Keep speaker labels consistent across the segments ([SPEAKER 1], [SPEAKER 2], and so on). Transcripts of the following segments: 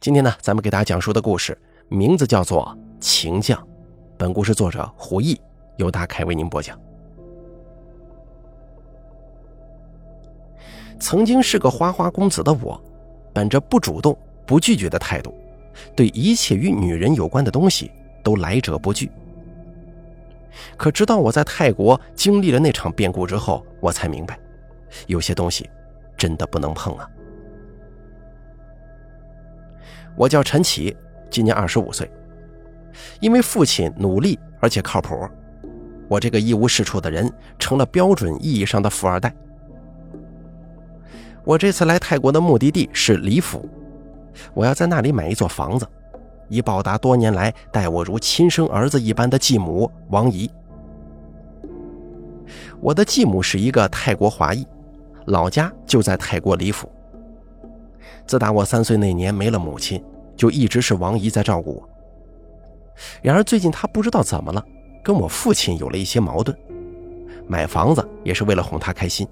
[SPEAKER 1] 今天呢，咱们给大家讲述的故事名字叫做《情将》，本故事作者胡毅，由大凯为您播讲。曾经是个花花公子的我，本着不主动、不拒绝的态度，对一切与女人有关的东西都来者不拒。可直到我在泰国经历了那场变故之后，我才明白，有些东西真的不能碰啊。我叫陈启，今年二十五岁。因为父亲努力而且靠谱，我这个一无是处的人成了标准意义上的富二代。我这次来泰国的目的地是李府，我要在那里买一座房子，以报答多年来待我如亲生儿子一般的继母王姨。我的继母是一个泰国华裔，老家就在泰国李府。自打我三岁那年没了母亲，就一直是王姨在照顾我。然而最近她不知道怎么了，跟我父亲有了一些矛盾，买房子也是为了哄他开心。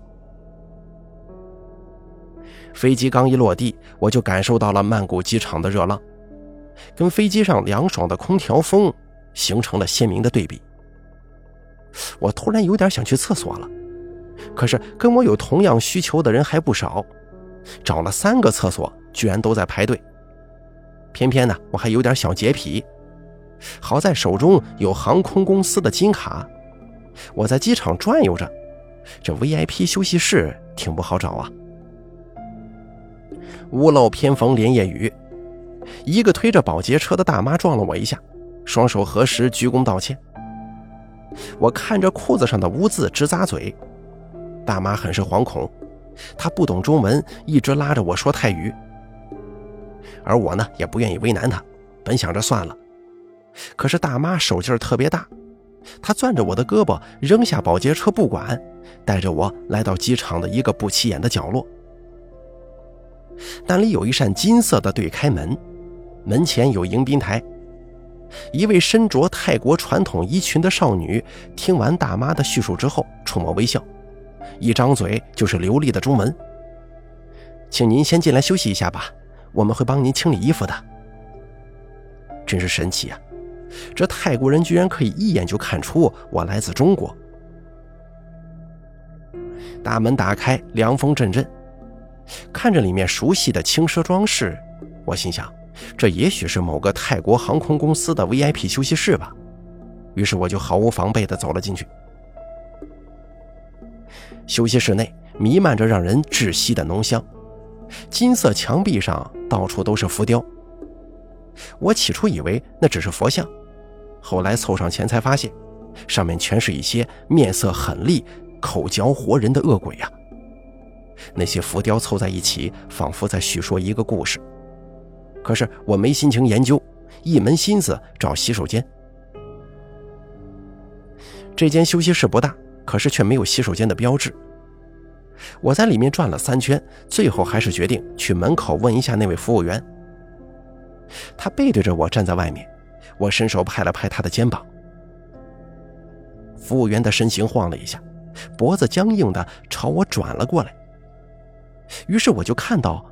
[SPEAKER 1] 飞机刚一落地，我就感受到了曼谷机场的热浪，跟飞机上凉爽的空调风形成了鲜明的对比。我突然有点想去厕所了，可是跟我有同样需求的人还不少，找了三个厕所，居然都在排队。偏偏呢，我还有点小洁癖，好在手中有航空公司的金卡，我在机场转悠着，这 VIP 休息室挺不好找啊。屋漏偏逢连夜雨，一个推着保洁车的大妈撞了我一下，双手合十鞠躬道歉。我看着裤子上的污渍直咂嘴，大妈很是惶恐，她不懂中文，一直拉着我说泰语。而我呢，也不愿意为难她，本想着算了，可是大妈手劲儿特别大，她攥着我的胳膊，扔下保洁车不管，带着我来到机场的一个不起眼的角落。那里有一扇金色的对开门，门前有迎宾台。一位身着泰国传统衣裙的少女听完大妈的叙述之后，冲我微笑，一张嘴就是流利的中文。请您先进来休息一下吧，我们会帮您清理衣服的。真是神奇啊！这泰国人居然可以一眼就看出我来自中国。大门打开，凉风阵阵。看着里面熟悉的轻奢装饰，我心想，这也许是某个泰国航空公司的 VIP 休息室吧。于是我就毫无防备地走了进去。休息室内弥漫着让人窒息的浓香，金色墙壁上到处都是浮雕。我起初以为那只是佛像，后来凑上前才发现，上面全是一些面色狠厉、口嚼活人的恶鬼呀。那些浮雕凑在一起，仿佛在叙说一个故事。可是我没心情研究，一门心思找洗手间。这间休息室不大，可是却没有洗手间的标志。我在里面转了三圈，最后还是决定去门口问一下那位服务员。他背对着我站在外面，我伸手拍了拍他的肩膀。服务员的身形晃了一下，脖子僵硬的朝我转了过来。于是我就看到，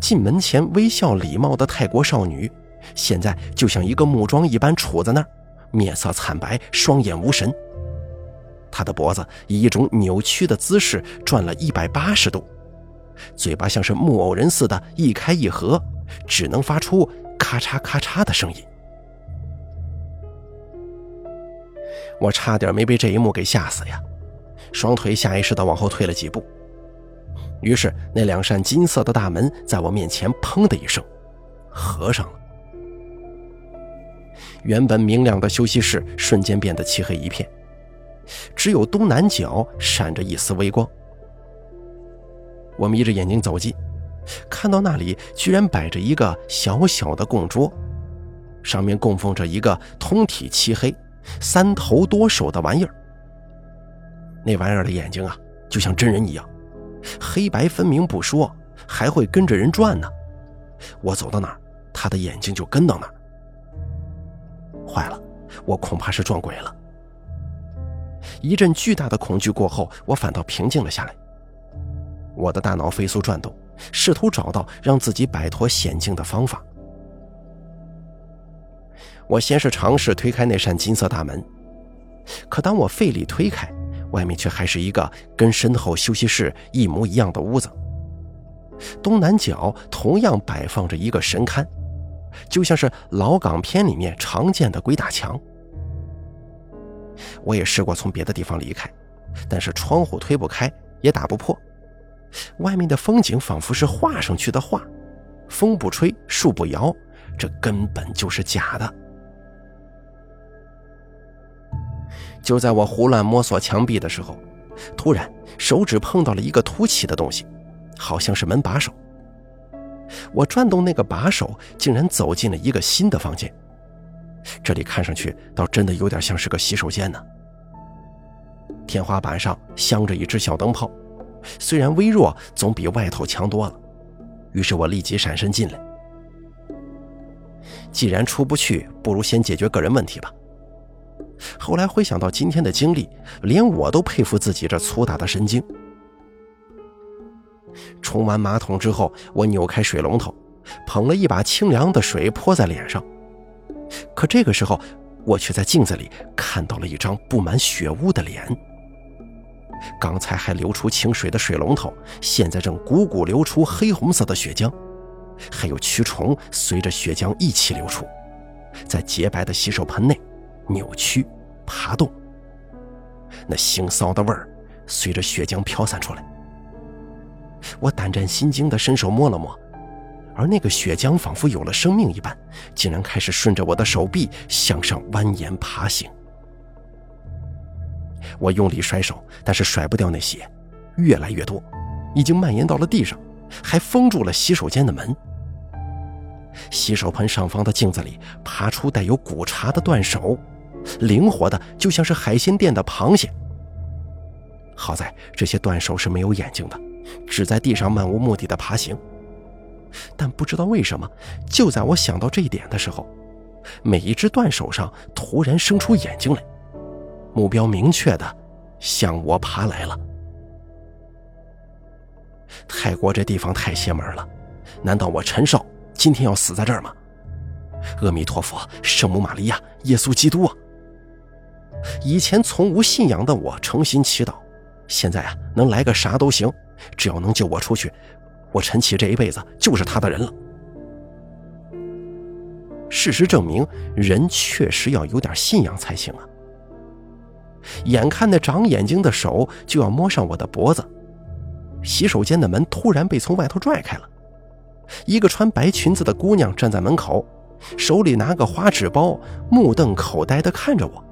[SPEAKER 1] 进门前微笑礼貌的泰国少女，现在就像一个木桩一般杵在那儿，面色惨白，双眼无神。他的脖子以一种扭曲的姿势转了一百八十度，嘴巴像是木偶人似的，一开一合，只能发出咔嚓咔嚓的声音。我差点没被这一幕给吓死呀，双腿下意识地往后退了几步。于是，那两扇金色的大门在我面前“砰”的一声合上了。原本明亮的休息室瞬间变得漆黑一片，只有东南角闪着一丝微光。我眯着眼睛走近，看到那里居然摆着一个小小的供桌，上面供奉着一个通体漆黑、三头多手的玩意儿。那玩意儿的眼睛啊，就像真人一样。黑白分明不说，还会跟着人转呢。我走到哪儿，他的眼睛就跟到哪儿。坏了，我恐怕是撞鬼了。一阵巨大的恐惧过后，我反倒平静了下来。我的大脑飞速转动，试图找到让自己摆脱险境的方法。我先是尝试推开那扇金色大门，可当我费力推开，外面却还是一个跟身后休息室一模一样的屋子。东南角同样摆放着一个神龛，就像是老港片里面常见的鬼打墙。我也试过从别的地方离开，但是窗户推不开，也打不破。外面的风景仿佛是画上去的画，风不吹，树不摇，这根本就是假的。就在我胡乱摸索墙壁的时候，突然手指碰到了一个凸起的东西，好像是门把手。我转动那个把手，竟然走进了一个新的房间。这里看上去倒真的有点像是个洗手间呢。天花板上镶着一只小灯泡。虽然微弱，总比外头强多了。于是我立即闪身进来。既然出不去，不如先解决个人问题吧。后来回想到今天的经历，连我都佩服自己这粗大的神经。冲完马桶之后，我扭开水龙头，捧了一把清凉的水泼在脸上。可这个时候，我却在镜子里看到了一张布满血污的脸。刚才还流出清水的水龙头，现在正汩汩流出黑红色的血浆，还有蛆虫随着血浆一起流出，在洁白的洗手盆内扭曲爬动。那腥臊的味儿随着血浆飘散出来。我胆战心惊地伸手摸了摸，而那个血浆仿佛有了生命一般，竟然开始顺着我的手臂向上蜿蜒爬行。我用力甩手，但是甩不掉那血，越来越多，已经蔓延到了地上，还封住了洗手间的门。洗手盆上方的镜子里爬出带有骨茬的断手，灵活的就像是海鲜店的螃蟹。好在这些断手是没有眼睛的，只在地上漫无目的的爬行。但不知道为什么，就在我想到这一点的时候，每一只断手上突然生出眼睛来。目标明确的向我爬来了。泰国这地方太邪门了，难道我陈少今天要死在这儿吗？阿弥陀佛，圣母玛利亚，耶稣基督啊！以前从无信仰的我诚心祈祷，现在啊能来个啥都行，只要能救我出去，我陈启这一辈子就是他的人了。事实证明，人确实要有点信仰才行啊。眼看那长眼睛的手就要摸上我的脖子，洗手间的门突然被从外头拽开了，一个穿白裙子的姑娘站在门口，手里拿个花纸包，目瞪口呆地看着我。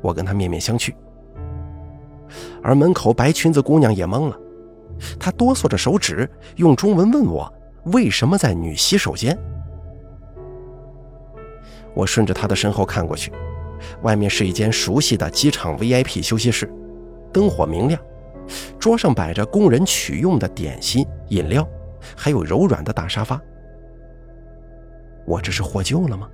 [SPEAKER 1] 我跟她面面相觑，而门口白裙子姑娘也懵了，他哆嗦着手指，用中文问我为什么在女洗手间。我顺着他的身后看过去。外面是一间熟悉的机场 VIP 休息室，灯火明亮，桌上摆着供人取用的点心、饮料，还有柔软的大沙发。我这是获救了吗？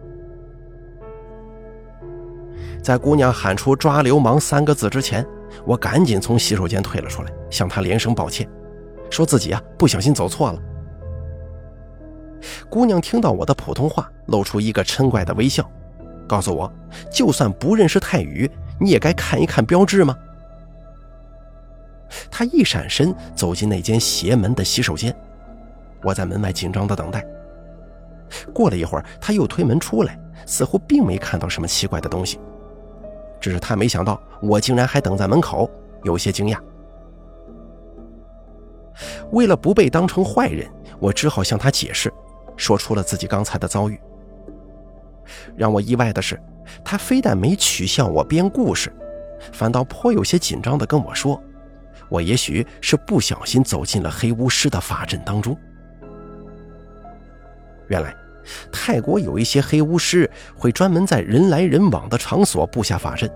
[SPEAKER 1] 在姑娘喊出“抓流氓”三个字之前，我赶紧从洗手间退了出来，向她连声抱歉，说自己啊不小心走错了。姑娘听到我的普通话，露出一个嗔怪的微笑。告诉我，就算不认识泰语，你也该看一看标志吗？他一闪身走进那间邪门的洗手间，我在门外紧张的等待。过了一会儿，他又推门出来，似乎并没看到什么奇怪的东西，只是他没想到我竟然还等在门口，有些惊讶。为了不被当成坏人，我只好向他解释，说出了自己刚才的遭遇。让我意外的是，他非但没取笑我编故事，反倒颇有些紧张地跟我说：“我也许是不小心走进了黑巫师的法阵当中。”原来，泰国有一些黑巫师会专门在人来人往的场所布下法阵，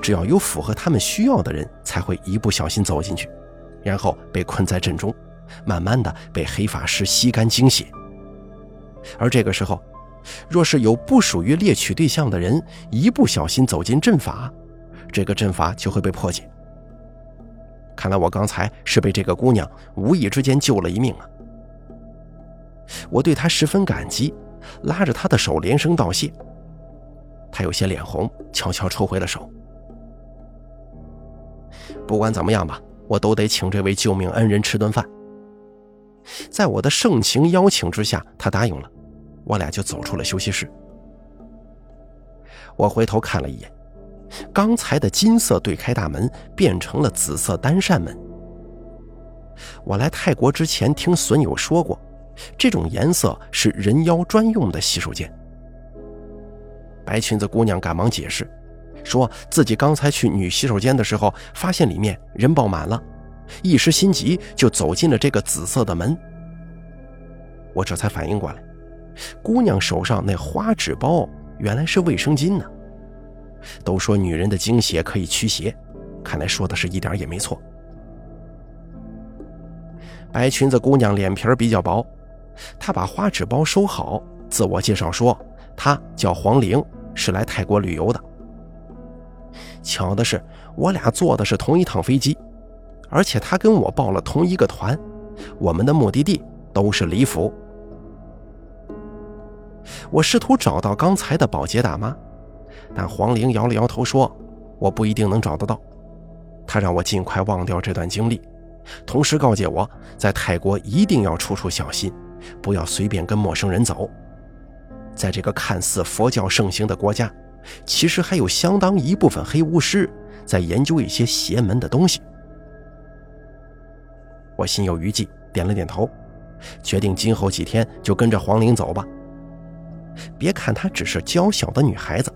[SPEAKER 1] 只要有符合他们需要的人，才会一不小心走进去，然后被困在阵中，慢慢的被黑法师吸干精血。而这个时候，若是有不属于猎取对象的人一不小心走进阵法，这个阵法就会被破解。看来我刚才是被这个姑娘无意之间救了一命啊！我对她十分感激，拉着她的手连声道谢。她有些脸红，悄悄抽回了手。不管怎么样吧，我都得请这位救命恩人吃顿饭。在我的盛情邀请之下，他答应了。我俩就走出了休息室。我回头看了一眼，刚才的金色对开大门变成了紫色单扇门。我来泰国之前听损友说过，这种颜色是人妖专用的洗手间。白裙子姑娘赶忙解释，说自己刚才去女洗手间的时候，发现里面人爆满了，一时心急就走进了这个紫色的门。我这才反应过来，姑娘手上那花纸包原来是卫生巾呢。都说女人的精血可以驱邪，看来说的是一点也没错。白裙子姑娘脸皮比较薄，她把花纸包收好，自我介绍说她叫黄玲。是来泰国旅游的。巧的是，我俩坐的是同一趟飞机，而且他跟我报了同一个团，我们的目的地都是李府。我试图找到刚才的保洁大妈，但黄玲摇了摇头说：“我不一定能找得到。”她让我尽快忘掉这段经历，同时告诫我在泰国一定要处处小心，不要随便跟陌生人走。在这个看似佛教盛行的国家，其实还有相当一部分黑巫师在研究一些邪门的东西。我心有余悸，点了点头，决定今后几天就跟着黄玲走吧。别看她只是娇小的女孩子，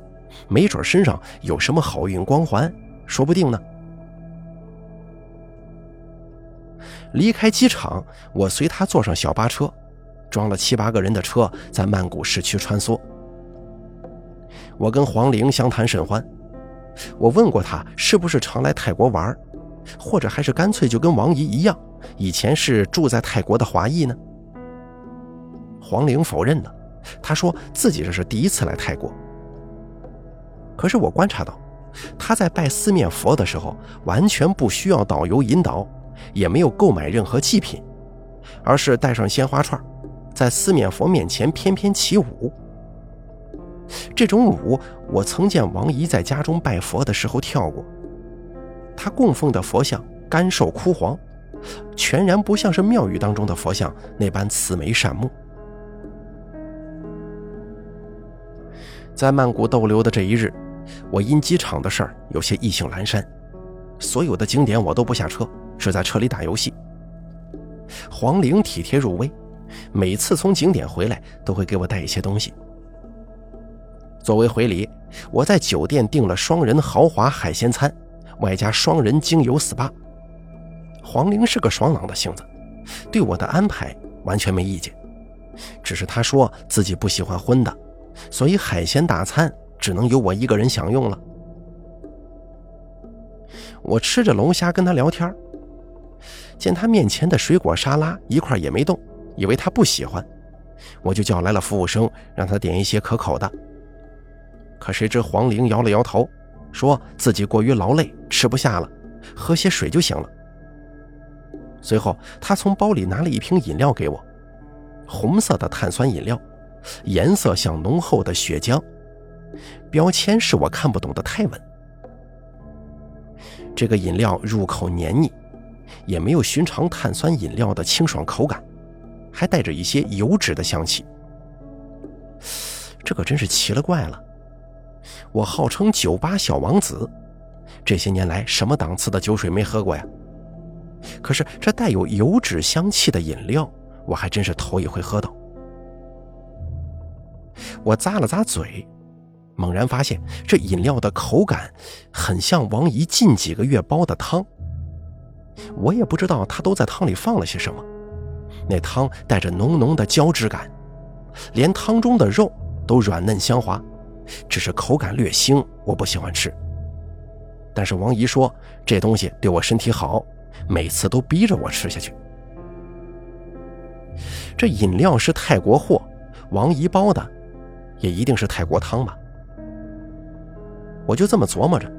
[SPEAKER 1] 没准身上有什么好运光环，说不定呢。离开机场，我随她坐上小巴车。装了七八个人的车在曼谷市区穿梭。我跟黄玲相谈甚欢，我问过她是不是常来泰国玩，或者还是干脆就跟王姨一样，以前是住在泰国的华裔呢？黄玲否认了，她说自己这是第一次来泰国。可是我观察到，她在拜四面佛的时候，完全不需要导游引导，也没有购买任何祭品，而是带上鲜花串。在四面佛面前翩翩起舞，这种舞我曾见王姨在家中拜佛的时候跳过。她供奉的佛像干瘦枯黄，全然不像是庙宇当中的佛像那般慈眉善目。在曼谷逗留的这一日，我因机场的事儿有些意兴阑珊，所有的景点我都不下车，只在车里打游戏。黄玲体贴入微。每次从景点回来，都会给我带一些东西。作为回礼，我在酒店订了双人豪华海鲜餐，外加双人精油 SPA。黄玲是个爽朗的性子，对我的安排完全没意见。只是她说自己不喜欢荤的，所以海鲜大餐只能由我一个人享用了。我吃着龙虾跟她聊天，见她面前的水果沙拉一块也没动。以为他不喜欢，我就叫来了服务生，让他点一些可口的。可谁知黄玲摇了摇头，说自己过于劳累，吃不下了，喝些水就行了。随后，他从包里拿了一瓶饮料给我，红色的碳酸饮料，颜色像浓厚的血浆，标签是我看不懂的泰文。这个饮料入口黏腻，也没有寻常碳酸饮料的清爽口感。还带着一些油脂的香气，这可真是奇了怪了。我号称酒吧小王子，这些年来什么档次的酒水没喝过呀？可是这带有油脂香气的饮料，我还真是头一回喝到。我咂了咂嘴，猛然发现这饮料的口感很像王姨近几个月煲的汤。我也不知道她都在汤里放了些什么。那汤带着浓浓的胶质感，连汤中的肉都软嫩香滑，只是口感略腥，我不喜欢吃。但是王姨说这东西对我身体好，每次都逼着我吃下去。这饮料是泰国货，王姨包的，也一定是泰国汤吧？我就这么琢磨着，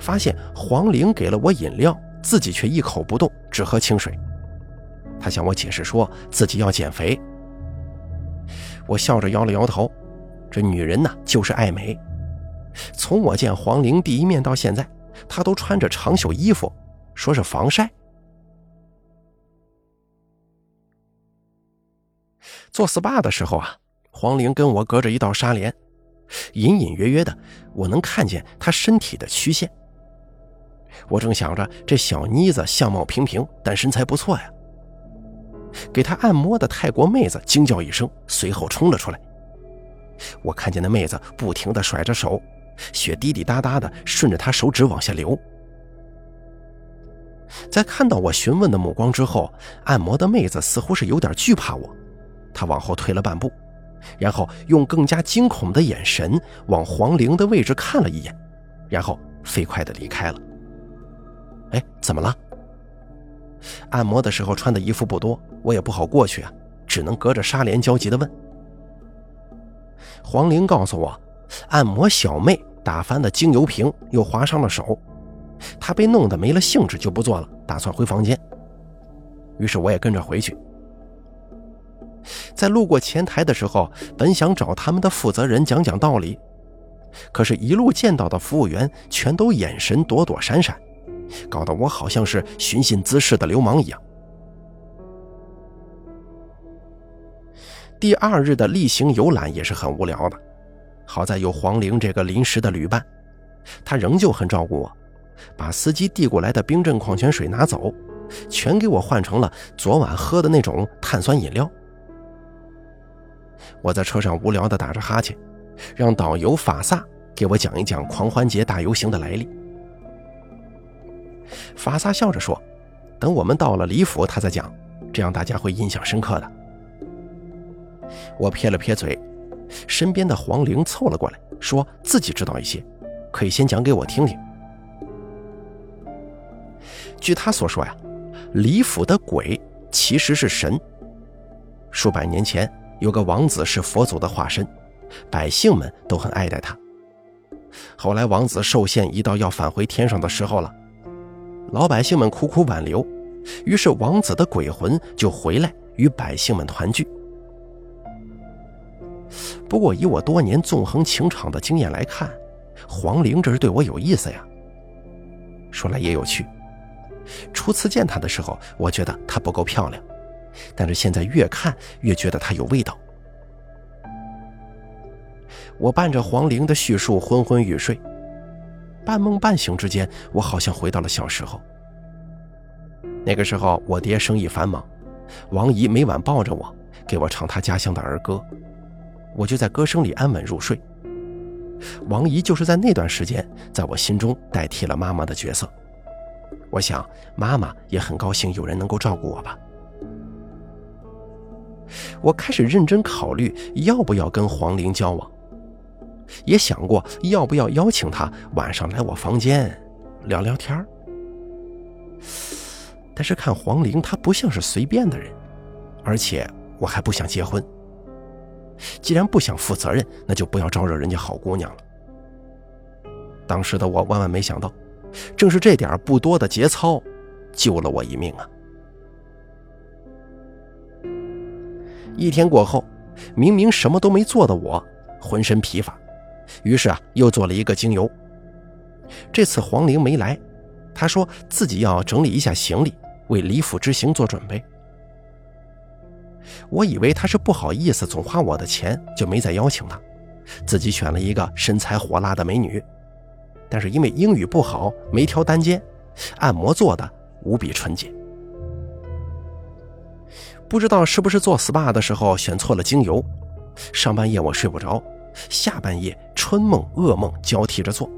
[SPEAKER 1] 发现黄玲给了我饮料，自己却一口不动，只喝清水。他向我解释说自己要减肥，我笑着摇了摇头。这女人呐，就是爱美。从我见黄玲第一面到现在，她都穿着长袖衣服，说是防晒。做 SPA 的时候啊，黄玲跟我隔着一道纱帘，隐隐约约的，我能看见她身体的曲线。我正想着，这小妮子相貌平平，但身材不错呀。给她按摩的泰国妹子惊叫一声，随后冲了出来。我看见那妹子不停地甩着手，血滴滴答答的顺着她手指往下流。在看到我询问的目光之后，按摩的妹子似乎是有点惧怕我，她往后退了半步，然后用更加惊恐的眼神往黄玲的位置看了一眼，然后飞快地离开了。哎，怎么了？按摩的时候穿的衣服不多，我也不好过去啊，只能隔着纱帘焦急地问。黄玲告诉我，按摩小妹打翻了精油瓶，又划伤了手，她被弄得没了兴致，就不做了，打算回房间。于是我也跟着回去。在路过前台的时候，本想找他们的负责人讲讲道理，可是，一路见到的服务员全都眼神躲躲闪闪，搞得我好像是寻衅滋事的流氓一样。第二日的例行游览也是很无聊的，好在有黄玲这个临时的旅伴，他仍旧很照顾我，把司机递过来的冰镇矿泉水拿走，全给我换成了昨晚喝的那种碳酸饮料。我在车上无聊的打着哈欠，让导游法萨给我讲一讲狂欢节大游行的来历。法萨笑着说：“等我们到了李府，他再讲，这样大家会印象深刻的。”我撇了撇嘴，身边的黄玲凑了过来，说自己知道一些，可以先讲给我听听。据他所说呀，李府的鬼其实是神。数百年前，有个王子是佛祖的化身，百姓们都很爱戴他。后来王子受限，一到要返回天上的时候了，老百姓们苦苦挽留，于是王子的鬼魂就回来与百姓们团聚。不过，以我多年纵横情场的经验来看，黄玲这是对我有意思呀。说来也有趣，初次见她的时候，我觉得她不够漂亮，但是现在越看越觉得她有味道。我伴着黄玲的叙述昏昏欲睡，半梦半醒之间，我好像回到了小时候。那个时候，我爹生意繁忙，王姨每晚抱着我，给我唱她家乡的儿歌。我就在歌声里安稳入睡。王姨就是在那段时间，在我心中代替了妈妈的角色。我想，妈妈也很高兴有人能够照顾我吧。我开始认真考虑要不要跟黄玲交往，也想过要不要邀请她晚上来我房间聊聊天但是看黄玲，她不像是随便的人，而且我还不想结婚。既然不想负责任，那就不要招惹人家好姑娘了。当时的我万万没想到，正是这点不多的节操，救了我一命啊！一天过后，明明什么都没做的我，浑身疲乏，于是啊，又做了一个精油。这次黄玲没来，她说自己要整理一下行李，为李府之行做准备。我以为他是不好意思总花我的钱，就没再邀请他，自己选了一个身材火辣的美女，但是因为英语不好，没挑单间，按摩做的无比纯洁。不知道是不是做 SPA 的时候选错了精油，上半夜我睡不着，下半夜春梦噩梦交替着做。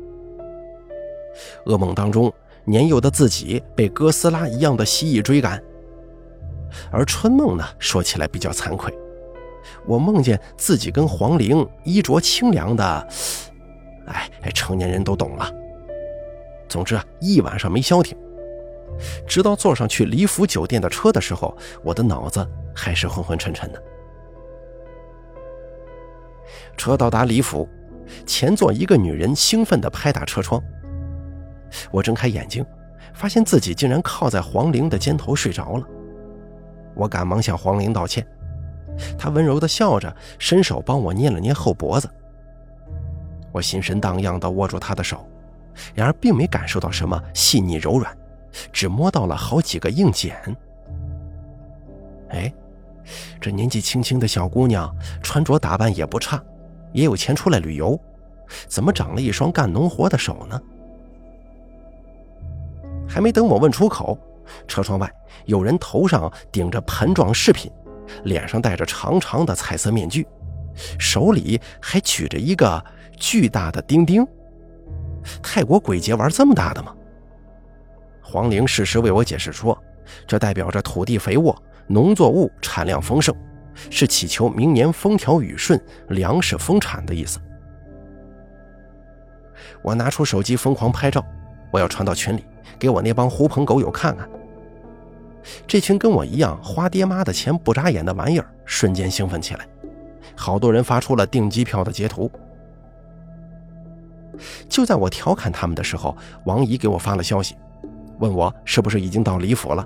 [SPEAKER 1] 噩梦当中，年幼的自己被哥斯拉一样的蜥蜴追赶。而春梦呢，说起来比较惭愧，我梦见自己跟黄玲衣着清凉的，哎，成年人都懂了。总之啊，一晚上没消停，直到坐上去李府酒店的车的时候，我的脑子还是昏昏沉沉的。车到达李府，前座一个女人兴奋地拍打车窗，我睁开眼睛，发现自己竟然靠在黄玲的肩头睡着了。我赶忙向黄玲道歉，她温柔地笑着，伸手帮我捏了捏后脖子。我心神荡漾地握住她的手，然而并没感受到什么细腻柔软，只摸到了好几个硬茧。哎，这年纪轻轻的小姑娘，穿着打扮也不差，也有钱出来旅游，怎么长了一双干农活的手呢？还没等我问出口，车窗外有人头上顶着盆状饰品，脸上戴着长长的彩色面具，手里还举着一个巨大的钉钉。泰国鬼节玩这么大的吗？黄玲适时为我解释说，这代表着土地肥沃。农作物产量丰盛，是祈求明年风调雨顺、粮食丰产的意思。我拿出手机疯狂拍照，我要传到群里，给我那帮狐朋狗友看看。这群跟我一样花爹妈的钱不眨眼的玩意儿，瞬间兴奋起来，好多人发出了订机票的截图。就在我调侃他们的时候，王姨给我发了消息，问我是不是已经到李府了。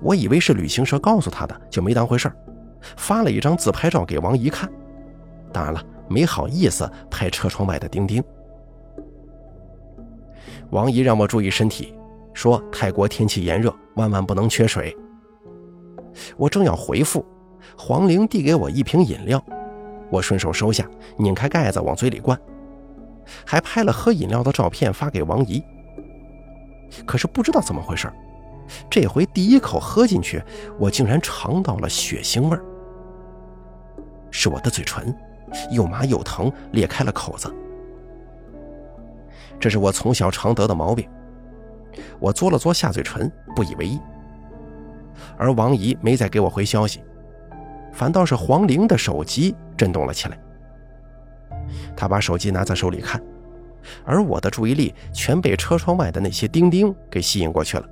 [SPEAKER 1] 我以为是旅行社告诉他的，就没当回事发了一张自拍照给王姨看。当然了，没好意思拍车窗外的丁丁。王姨让我注意身体，说泰国天气炎热，万万不能缺水。我正要回复，黄玲递给我一瓶饮料，我顺手收下，拧开盖子往嘴里灌，还拍了喝饮料的照片发给王姨。可是不知道怎么回事。这回第一口喝进去，我竟然尝到了血腥味儿。是我的嘴唇，又麻又疼，裂开了口子。这是我从小常得的毛病。我嘬了嘬下嘴唇，不以为意。而王姨没再给我回消息，反倒是黄玲的手机震动了起来。她把手机拿在手里看，而我的注意力全被车窗外的那些钉钉给吸引过去了。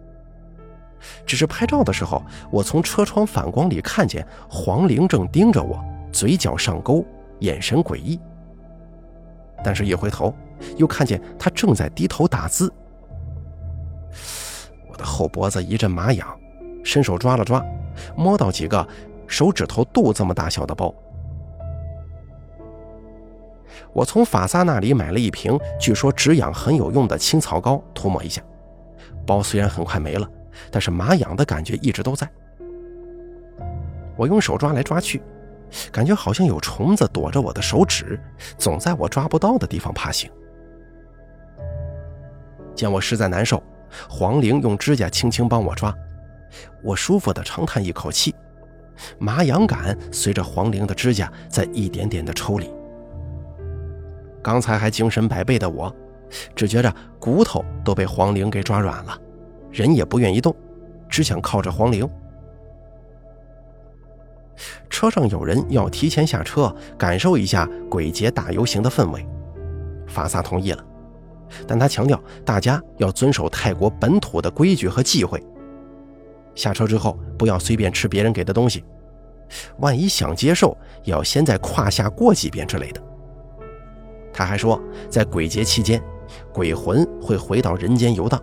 [SPEAKER 1] 只是拍照的时候，我从车窗反光里看见黄玲正盯着我，嘴角上勾，眼神诡异。但是，一回头又看见他正在低头打字。后脖子一阵麻痒，伸手抓了抓，摸到几个手指头肚这么大小的包。我从法萨那里买了一瓶据说止痒很有用的青草膏，涂抹一下。包虽然很快没了。但是麻痒的感觉一直都在，我用手抓来抓去，感觉好像有虫子躲着我的手指，总在我抓不到的地方爬行。见我实在难受，黄玲用指甲轻轻帮我抓，我舒服的长叹一口气，麻痒感随着黄玲的指甲在一点点的抽离。刚才还精神百倍的我，只觉着骨头都被黄玲给抓软了。人也不愿意动，只想靠着黄玲。车上有人要提前下车，感受一下鬼节大游行的氛围。法萨同意了，但他强调大家要遵守泰国本土的规矩和忌讳。下车之后不要随便吃别人给的东西，万一想接受，也要先在胯下过几遍之类的。他还说，在鬼节期间，鬼魂会回到人间游荡。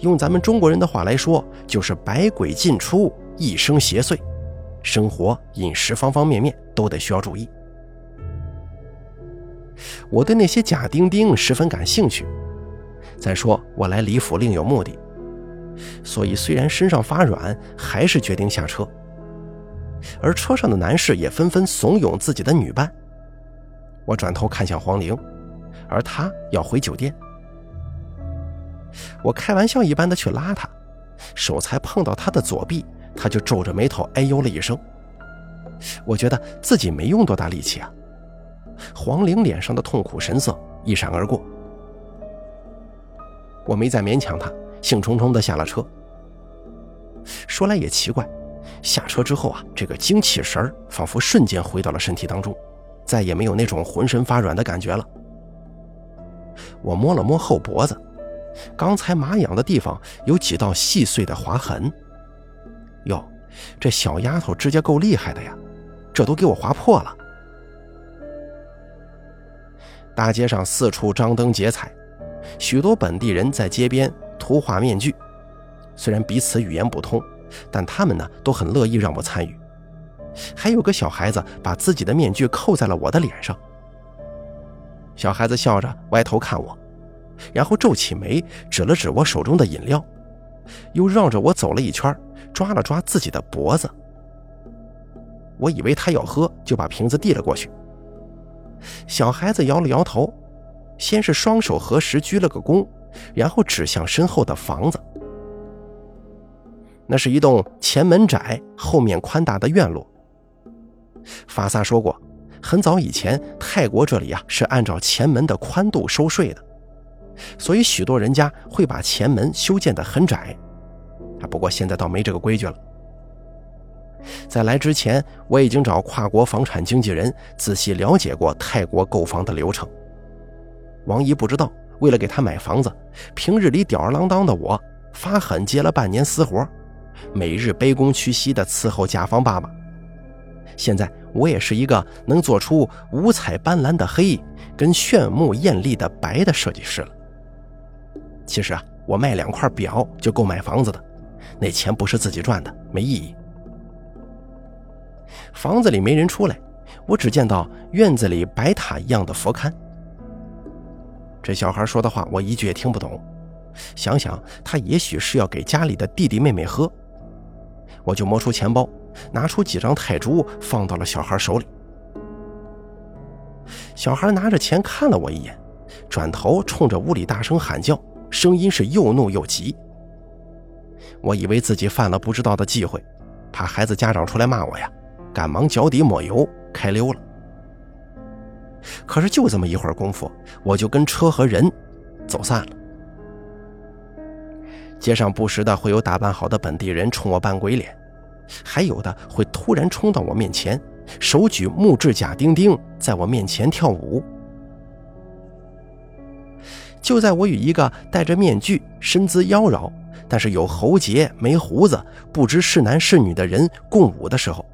[SPEAKER 1] 用咱们中国人的话来说，就是百鬼进出，一生邪祟，生活饮食方方面面都得需要注意。我对那些假钉钉十分感兴趣。再说我来李府另有目的，所以虽然身上发软，还是决定下车。而车上的男士也纷纷怂恿自己的女伴。我转头看向黄玲，而她要回酒店。我开玩笑一般的去拉她，手才碰到她的左臂，她就皱着眉头哎呦了一声。我觉得自己没用多大力气啊。黄玲脸上的痛苦神色一闪而过，我没再勉强他，兴冲冲的下了车。说来也奇怪，下车之后啊，这个精气神儿仿佛瞬间回到了身体当中，再也没有那种浑身发软的感觉了。我摸了摸后脖子。刚才麻痒的地方有几道细碎的划痕，哟，这小丫头指甲够厉害的呀，这都给我划破了。大街上四处张灯结彩，许多本地人在街边涂画面具，虽然彼此语言不通，但他们呢都很乐意让我参与。还有个小孩子把自己的面具扣在了我的脸上。小孩子笑着歪头看我，然后皱起眉，指了指我手中的饮料，又绕着我走了一圈，抓了抓自己的脖子。我以为他要喝，就把瓶子递了过去。小孩子摇了摇头，先是双手合十鞠了个躬，然后指向身后的房子。那是一栋前门窄、后面宽大的院落。法萨说过，很早以前泰国这里啊是按照前门的宽度收税的，所以许多人家会把前门修建得很窄。啊，不过现在倒没这个规矩了。在来之前，我已经找跨国房产经纪人仔细了解过泰国购房的流程。王姨不知道，为了给他买房子，平日里吊儿郎当的我发狠接了半年私活，每日卑躬屈膝地伺候甲方爸爸。现在我也是一个能做出五彩斑斓的黑跟炫目艳丽的白的设计师了。其实啊，我卖两块表就够买房子的，那钱不是自己赚的，没意义。房子里没人出来，我只见到院子里白塔一样的佛龛。这小孩说的话我一句也听不懂，想想他也许是要给家里的弟弟妹妹喝，我就摸出钱包，拿出几张泰铢放到了小孩手里。小孩拿着钱看了我一眼，转头冲着屋里大声喊叫，声音是又怒又急。我以为自己犯了不知道的忌讳，怕孩子家长出来骂我呀。赶忙脚底抹油开溜了。可是就这么一会儿功夫，我就跟车和人走散了。街上不时的会有打扮好的本地人冲我扮鬼脸，还有的会突然冲到我面前，手举木质假钉钉，在我面前跳舞。就在我与一个戴着面具、身姿妖娆，但是有喉结、没胡子、不知是男是女的人共舞的时候。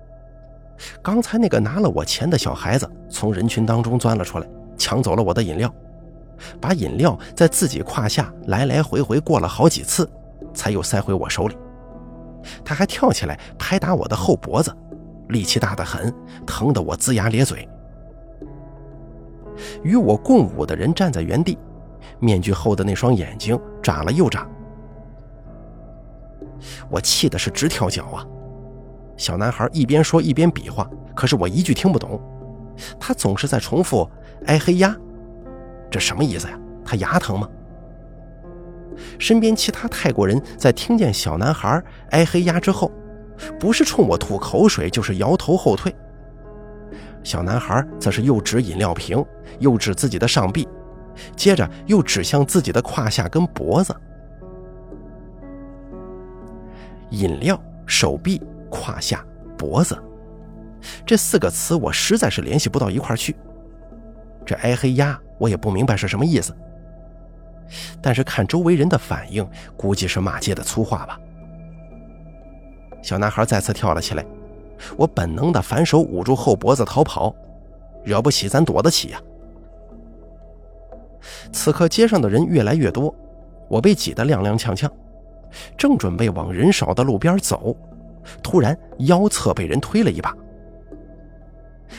[SPEAKER 1] 刚才那个拿了我钱的小孩子从人群当中钻了出来，抢走了我的饮料，把饮料在自己胯下来来回回过了好几次，才又塞回我手里。他还跳起来拍打我的后脖子，力气大得很，疼得我龇牙咧嘴。与我共舞的人站在原地，面具后的那双眼睛眨了又眨，我气的是直跳脚啊！小男孩一边说一边比划，可是我一句听不懂。他总是在重复“哎嘿呀”，这什么意思呀？他牙疼吗？身边其他泰国人在听见小男孩“哎嘿呀”之后，不是冲我吐口水，就是摇头后退。小男孩则是又指饮料瓶，又指自己的上臂，接着又指向自己的胯下跟脖子。饮料，手臂。胯下、脖子，这四个词我实在是联系不到一块去。这“挨黑压”我也不明白是什么意思，但是看周围人的反应，估计是骂街的粗话吧。小男孩再次跳了起来，我本能的反手捂住后脖子逃跑，惹不起咱躲得起呀。此刻街上的人越来越多，我被挤得踉踉跄跄，正准备往人少的路边走。突然，腰侧被人推了一把，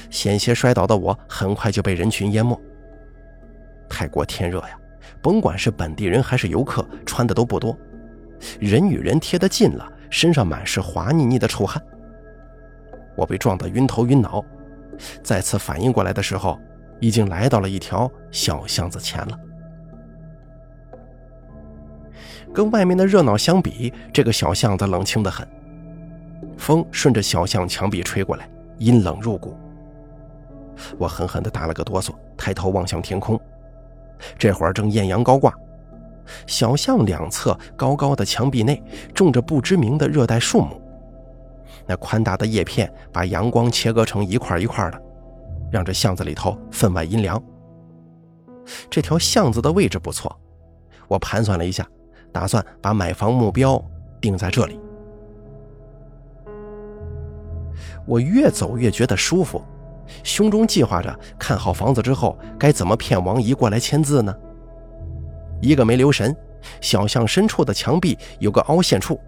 [SPEAKER 1] 险些摔倒的我很快就被人群淹没。泰国天热呀，甭管是本地人还是游客，穿的都不多，人与人贴得近了，身上满是滑腻腻的臭汗。我被撞得晕头晕脑，再次反应过来的时候，已经来到了一条小巷子前了。跟外面的热闹相比，这个小巷子冷清的很。风顺着小巷墙壁吹过来，阴冷入骨。我狠狠地打了个哆嗦，抬头望向天空。这会儿正艳阳高挂，小巷两侧高高的墙壁内种着不知名的热带树木，那宽大的叶片把阳光切割成一块一块的，让这巷子里头分外阴凉。这条巷子的位置不错，我盘算了一下，打算把买房目标定在这里。我越走越觉得舒服，胸中计划着看好房子之后该怎么骗王姨过来签字呢？一个没留神，小巷深处的墙壁有个凹陷处，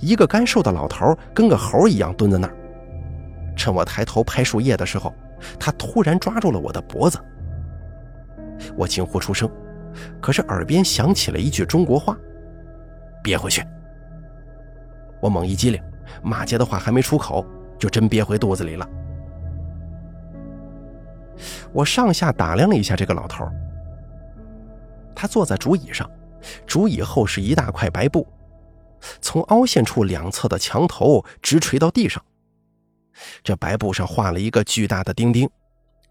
[SPEAKER 1] 一个干瘦的老头跟个猴一样蹲在那儿，趁我抬头拍树叶的时候，他突然抓住了我的脖子。我惊呼出声，可是耳边响起了一句中国话：“憋回去。”我猛一激灵，骂街的话还没出口，就真憋回肚子里了。我上下打量了一下这个老头，他坐在竹椅上，竹椅后是一大块白布，从凹陷处两侧的墙头直垂到地上。这白布上画了一个巨大的钉钉，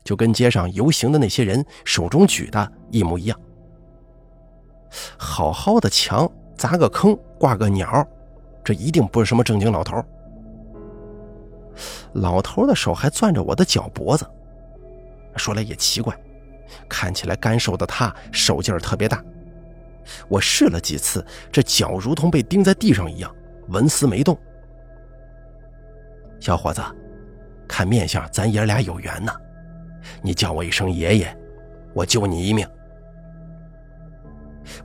[SPEAKER 1] 就跟街上游行的那些人手中举的一模一样。好好的墙砸个坑，挂个鸟。这一定不是什么正经老头。老头的手还攥着我的脚脖子，说来也奇怪，看起来干瘦的他手劲儿特别大。我试了几次，这脚如同被钉在地上一样，纹丝没动。小伙子，看面相，咱爷俩有缘呢。你叫我一声爷爷，我救你一命。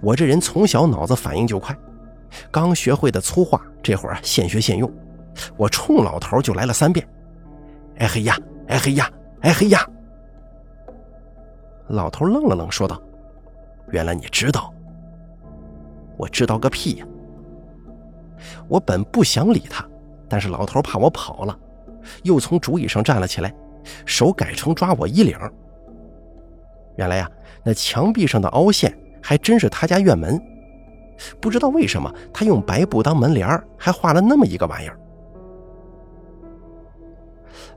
[SPEAKER 1] 我这人从小脑子反应就快。刚学会的粗话，这会儿现学现用。我冲老头就来了三遍：“哎嘿呀，哎嘿呀，哎嘿呀！”老头愣了愣，说道：“原来你知道。”我知道个屁呀！我本不想理他，但是老头怕我跑了，又从竹椅上站了起来，手改成抓我衣领。原来呀，那墙壁上的凹陷还真是他家院门。不知道为什么，他用白布当门帘还画了那么一个玩意儿。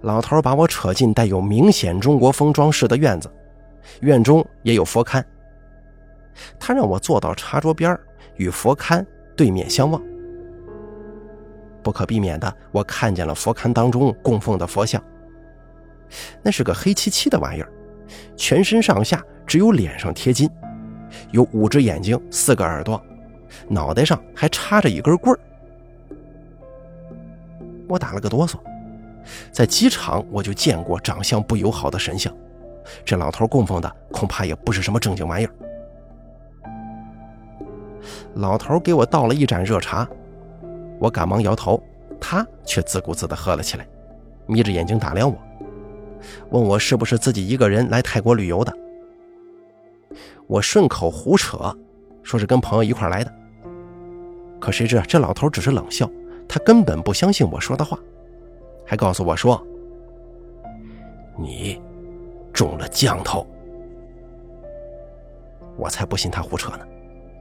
[SPEAKER 1] 老头把我扯进带有明显中国风装饰的院子，院中也有佛龛。他让我坐到茶桌边与佛龛对面相望。不可避免的，我看见了佛龛当中供奉的佛像。那是个黑漆漆的玩意儿，全身上下只有脸上贴金，有五只眼睛，四个耳朵。脑袋上还插着一根棍儿，我打了个哆嗦。在机场我就见过长相不友好的神像，这老头供奉的恐怕也不是什么正经玩意儿。老头给我倒了一盏热茶，我赶忙摇头，他却自顾自地喝了起来，眯着眼睛打量我，问我是不是自己一个人来泰国旅游的。我顺口胡扯，说是跟朋友一块来的。可谁知这老头只是冷笑，他根本不相信我说的话，还告诉我说：“你中了降头。”我才不信他胡扯呢，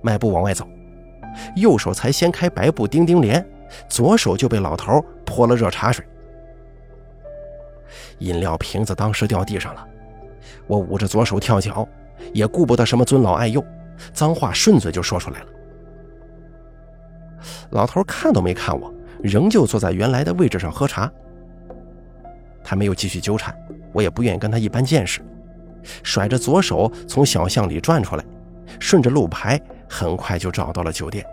[SPEAKER 1] 迈步往外走，右手才掀开白布钉钉帘，左手就被老头泼了热茶水，饮料瓶子当时掉地上了，我捂着左手跳脚，也顾不得什么尊老爱幼，脏话顺嘴就说出来了。老头看都没看我，仍旧坐在原来的位置上喝茶。他没有继续纠缠，我也不愿意跟他一般见识，甩着左手从小巷里转出来，顺着路牌很快就找到了酒店。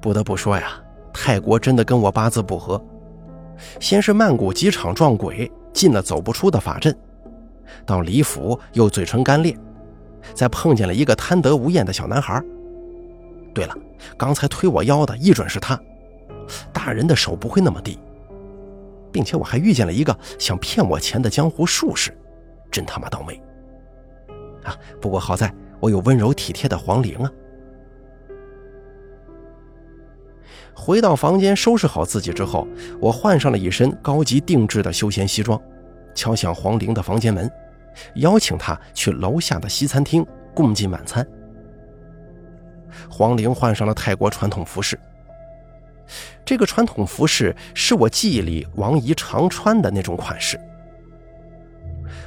[SPEAKER 1] 不得不说呀，泰国真的跟我八字不合。先是曼谷机场撞鬼，进了走不出的法阵，到李府又嘴唇干裂，再碰见了一个贪得无厌的小男孩。对了，刚才推我腰的一准是他，大人的手不会那么低，并且我还遇见了一个想骗我钱的江湖术士，真他妈倒霉啊！不过好在我有温柔体贴的黄玲啊。回到房间收拾好自己之后，我换上了一身高级定制的休闲西装，敲响黄玲的房间门，邀请她去楼下的西餐厅共进晚餐。黄玲换上了泰国传统服饰。这个传统服饰是我记忆里王姨常穿的那种款式。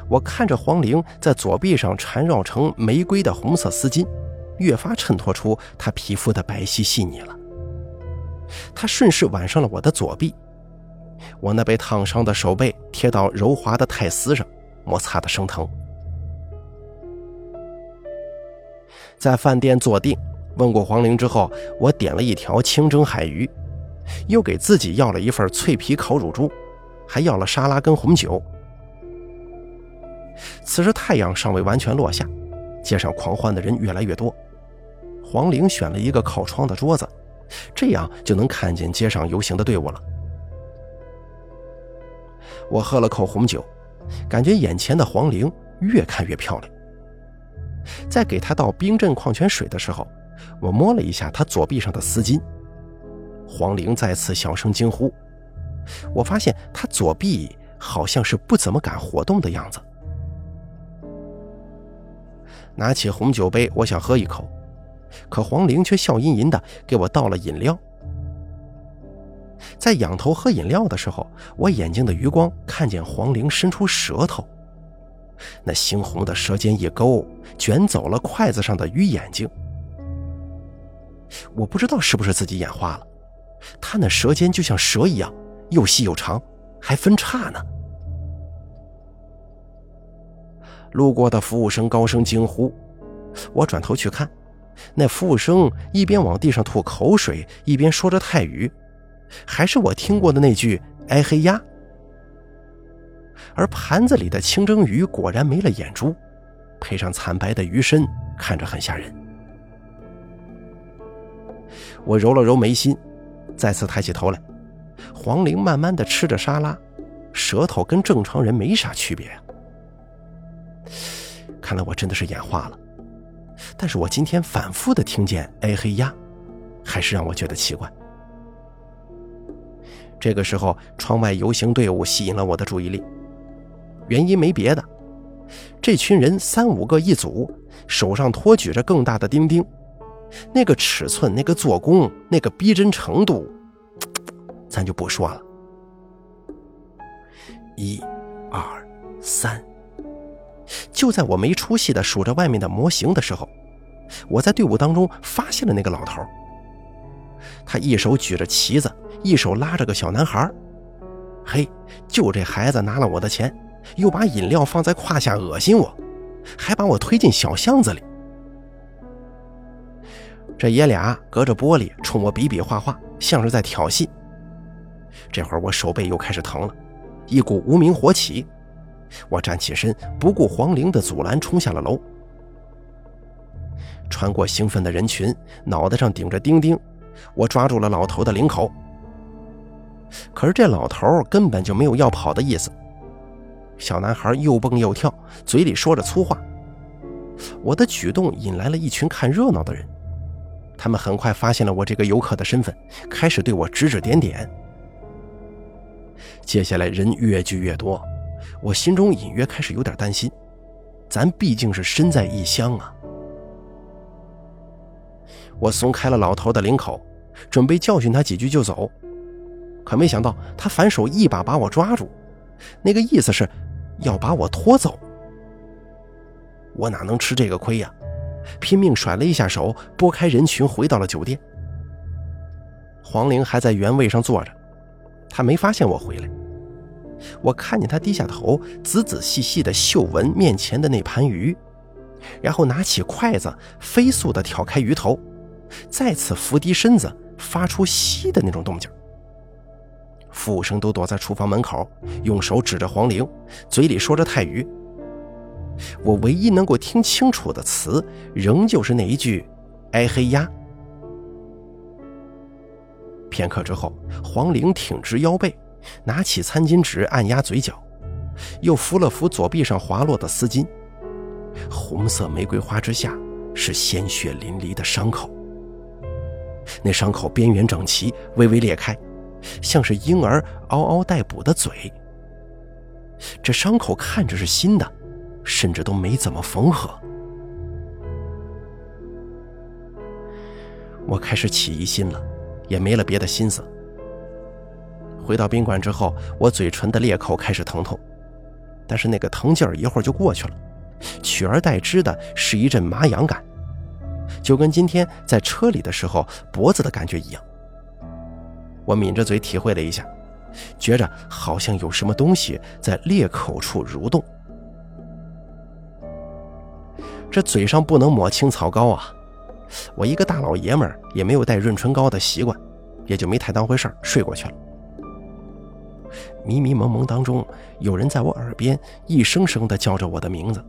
[SPEAKER 1] 我看着黄玲在左臂上缠绕成玫瑰的红色丝巾，越发衬托出她皮肤的白皙细腻了。她顺势挽上了我的左臂，我那被烫伤的手背贴到柔滑的泰丝上，摩擦的生疼。在饭店坐定。问过黄玲之后，我点了一条清蒸海鱼，又给自己要了一份脆皮烤乳猪，还要了沙拉跟红酒。此时太阳尚未完全落下，街上狂欢的人越来越多。黄玲选了一个靠窗的桌子，这样就能看见街上游行的队伍了。我喝了口红酒，感觉眼前的黄玲越看越漂亮。在给她倒冰镇矿泉水的时候，我摸了一下她左臂上的丝巾，黄玲再次小声惊呼。我发现她左臂好像是不怎么敢活动的样子。拿起红酒杯，我想喝一口，可黄玲却笑吟吟的给我倒了饮料。在仰头喝饮料的时候，我眼睛的余光看见黄玲伸出舌头，那猩红的舌尖一勾，卷走了筷子上的鱼眼睛。我不知道是不是自己眼花了，他那舌尖就像蛇一样，又细又长，还分叉呢。路过的服务生高声惊呼，我转头去看，那服务生一边往地上吐口水，一边说着泰语。还是我听过的那句“哎嘿呀”，而盘子里的清蒸鱼果然没了眼珠，配上惨白的鱼身，看着很吓人。我揉了揉眉心，再次抬起头来，黄玲慢慢的吃着沙拉，舌头跟正常人没啥区别啊。看来我真的是眼花了，但是我今天反复的听见“哎嘿呀”，还是让我觉得奇怪。这个时候，窗外游行队伍吸引了我的注意力。原因没别的，这群人三五个一组，手上托举着更大的钉钉，那个尺寸、那个做工、那个逼真程度，咱就不说了。一、二、三，就在我没出息的数着外面的模型的时候，我在队伍当中发现了那个老头。他一手举着旗子。一手拉着个小男孩，嘿，就这孩子拿了我的钱，又把饮料放在胯下恶心我，还把我推进小巷子里。这爷俩隔着玻璃冲我比比划划，像是在挑衅。这会儿我手背又开始疼了，一股无名火起，我站起身，不顾黄玲的阻拦，冲下了楼。穿过兴奋的人群，脑袋上顶着钉钉，我抓住了老头的领口。可是这老头根本就没有要跑的意思。小男孩又蹦又跳，嘴里说着粗话。我的举动引来了一群看热闹的人，他们很快发现了我这个游客的身份，开始对我指指点点。接下来人越聚越多，我心中隐约开始有点担心。咱毕竟是身在异乡啊！我松开了老头的领口，准备教训他几句就走。可没想到，他反手一把把我抓住，那个意思是要把我拖走。我哪能吃这个亏呀？拼命甩了一下手，拨开人群，回到了酒店。黄玲还在原位上坐着，她没发现我回来。我看见她低下头，仔仔细细地嗅闻面前的那盘鱼，然后拿起筷子，飞速地挑开鱼头，再次伏低身子，发出吸的那种动静。服务生都躲在厨房门口，用手指着黄玲，嘴里说着泰语。我唯一能够听清楚的词，仍旧是那一句“哎嘿呀”。片刻之后，黄玲挺直腰背，拿起餐巾纸按压嘴角，又扶了扶左臂上滑落的丝巾。红色玫瑰花之下，是鲜血淋漓的伤口。那伤口边缘整齐，微微裂开。像是婴儿嗷嗷待哺的嘴，这伤口看着是新的，甚至都没怎么缝合。我开始起疑心了，也没了别的心思。回到宾馆之后，我嘴唇的裂口开始疼痛，但是那个疼劲儿一会儿就过去了，取而代之的是一阵麻痒感，就跟今天在车里的时候脖子的感觉一样。我抿着嘴体会了一下，觉着好像有什么东西在裂口处蠕动。这嘴上不能抹青草膏啊！我一个大老爷们儿也没有带润唇膏的习惯，也就没太当回事儿，睡过去了。迷迷蒙蒙当中，有人在我耳边一声声的叫着我的名字。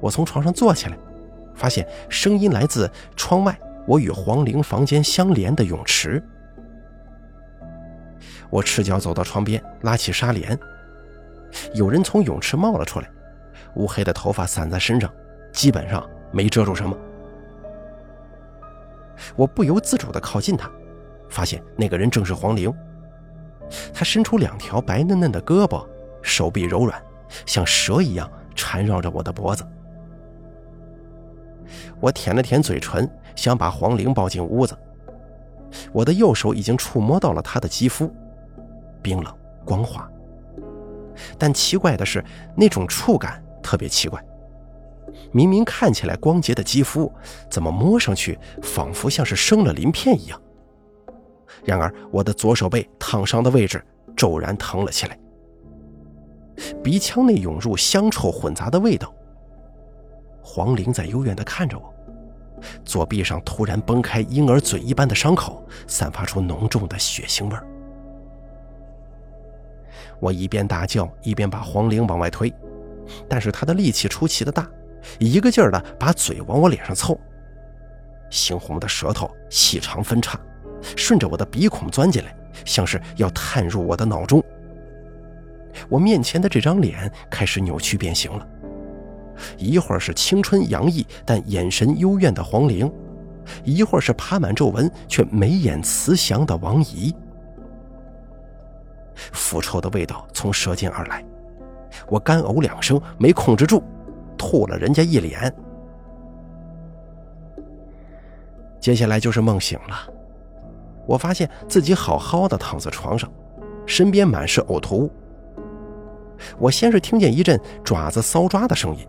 [SPEAKER 1] 我从床上坐起来，发现声音来自窗外，我与黄玲房间相连的泳池。我赤脚走到床边，拉起纱帘。有人从泳池冒了出来，乌黑的头发散在身上，基本上没遮住什么。我不由自主地靠近他，发现那个人正是黄玲。他伸出两条白嫩嫩的胳膊，手臂柔软，像蛇一样缠绕着我的脖子。我舔了舔嘴唇，想把黄玲抱进屋子。我的右手已经触摸到了她的肌肤，冰冷光滑。但奇怪的是，那种触感特别奇怪。明明看起来光洁的肌肤，怎么摸上去仿佛像是生了鳞片一样？然而，我的左手背烫伤的位置骤然疼了起来，鼻腔内涌入香臭混杂的味道。黄玲在幽怨地看着我，左臂上突然崩开婴儿嘴一般的伤口，散发出浓重的血腥味。我一边大叫，一边把黄玲往外推，但是他的力气出奇的大，一个劲儿的把嘴往我脸上凑，猩红的舌头细长分叉，顺着我的鼻孔钻进来，像是要探入我的脑中。我面前的这张脸开始扭曲变形了。一会儿是青春洋溢但眼神幽怨的黄玲，一会儿是爬满皱纹却眉眼慈祥的王姨。腐臭的味道从舌尖而来，我干呕两声，没控制住，吐了人家一脸。接下来就是梦醒了，我发现自己好好的躺在床上，身边满是呕吐物。我先是听见一阵爪子搔抓的声音。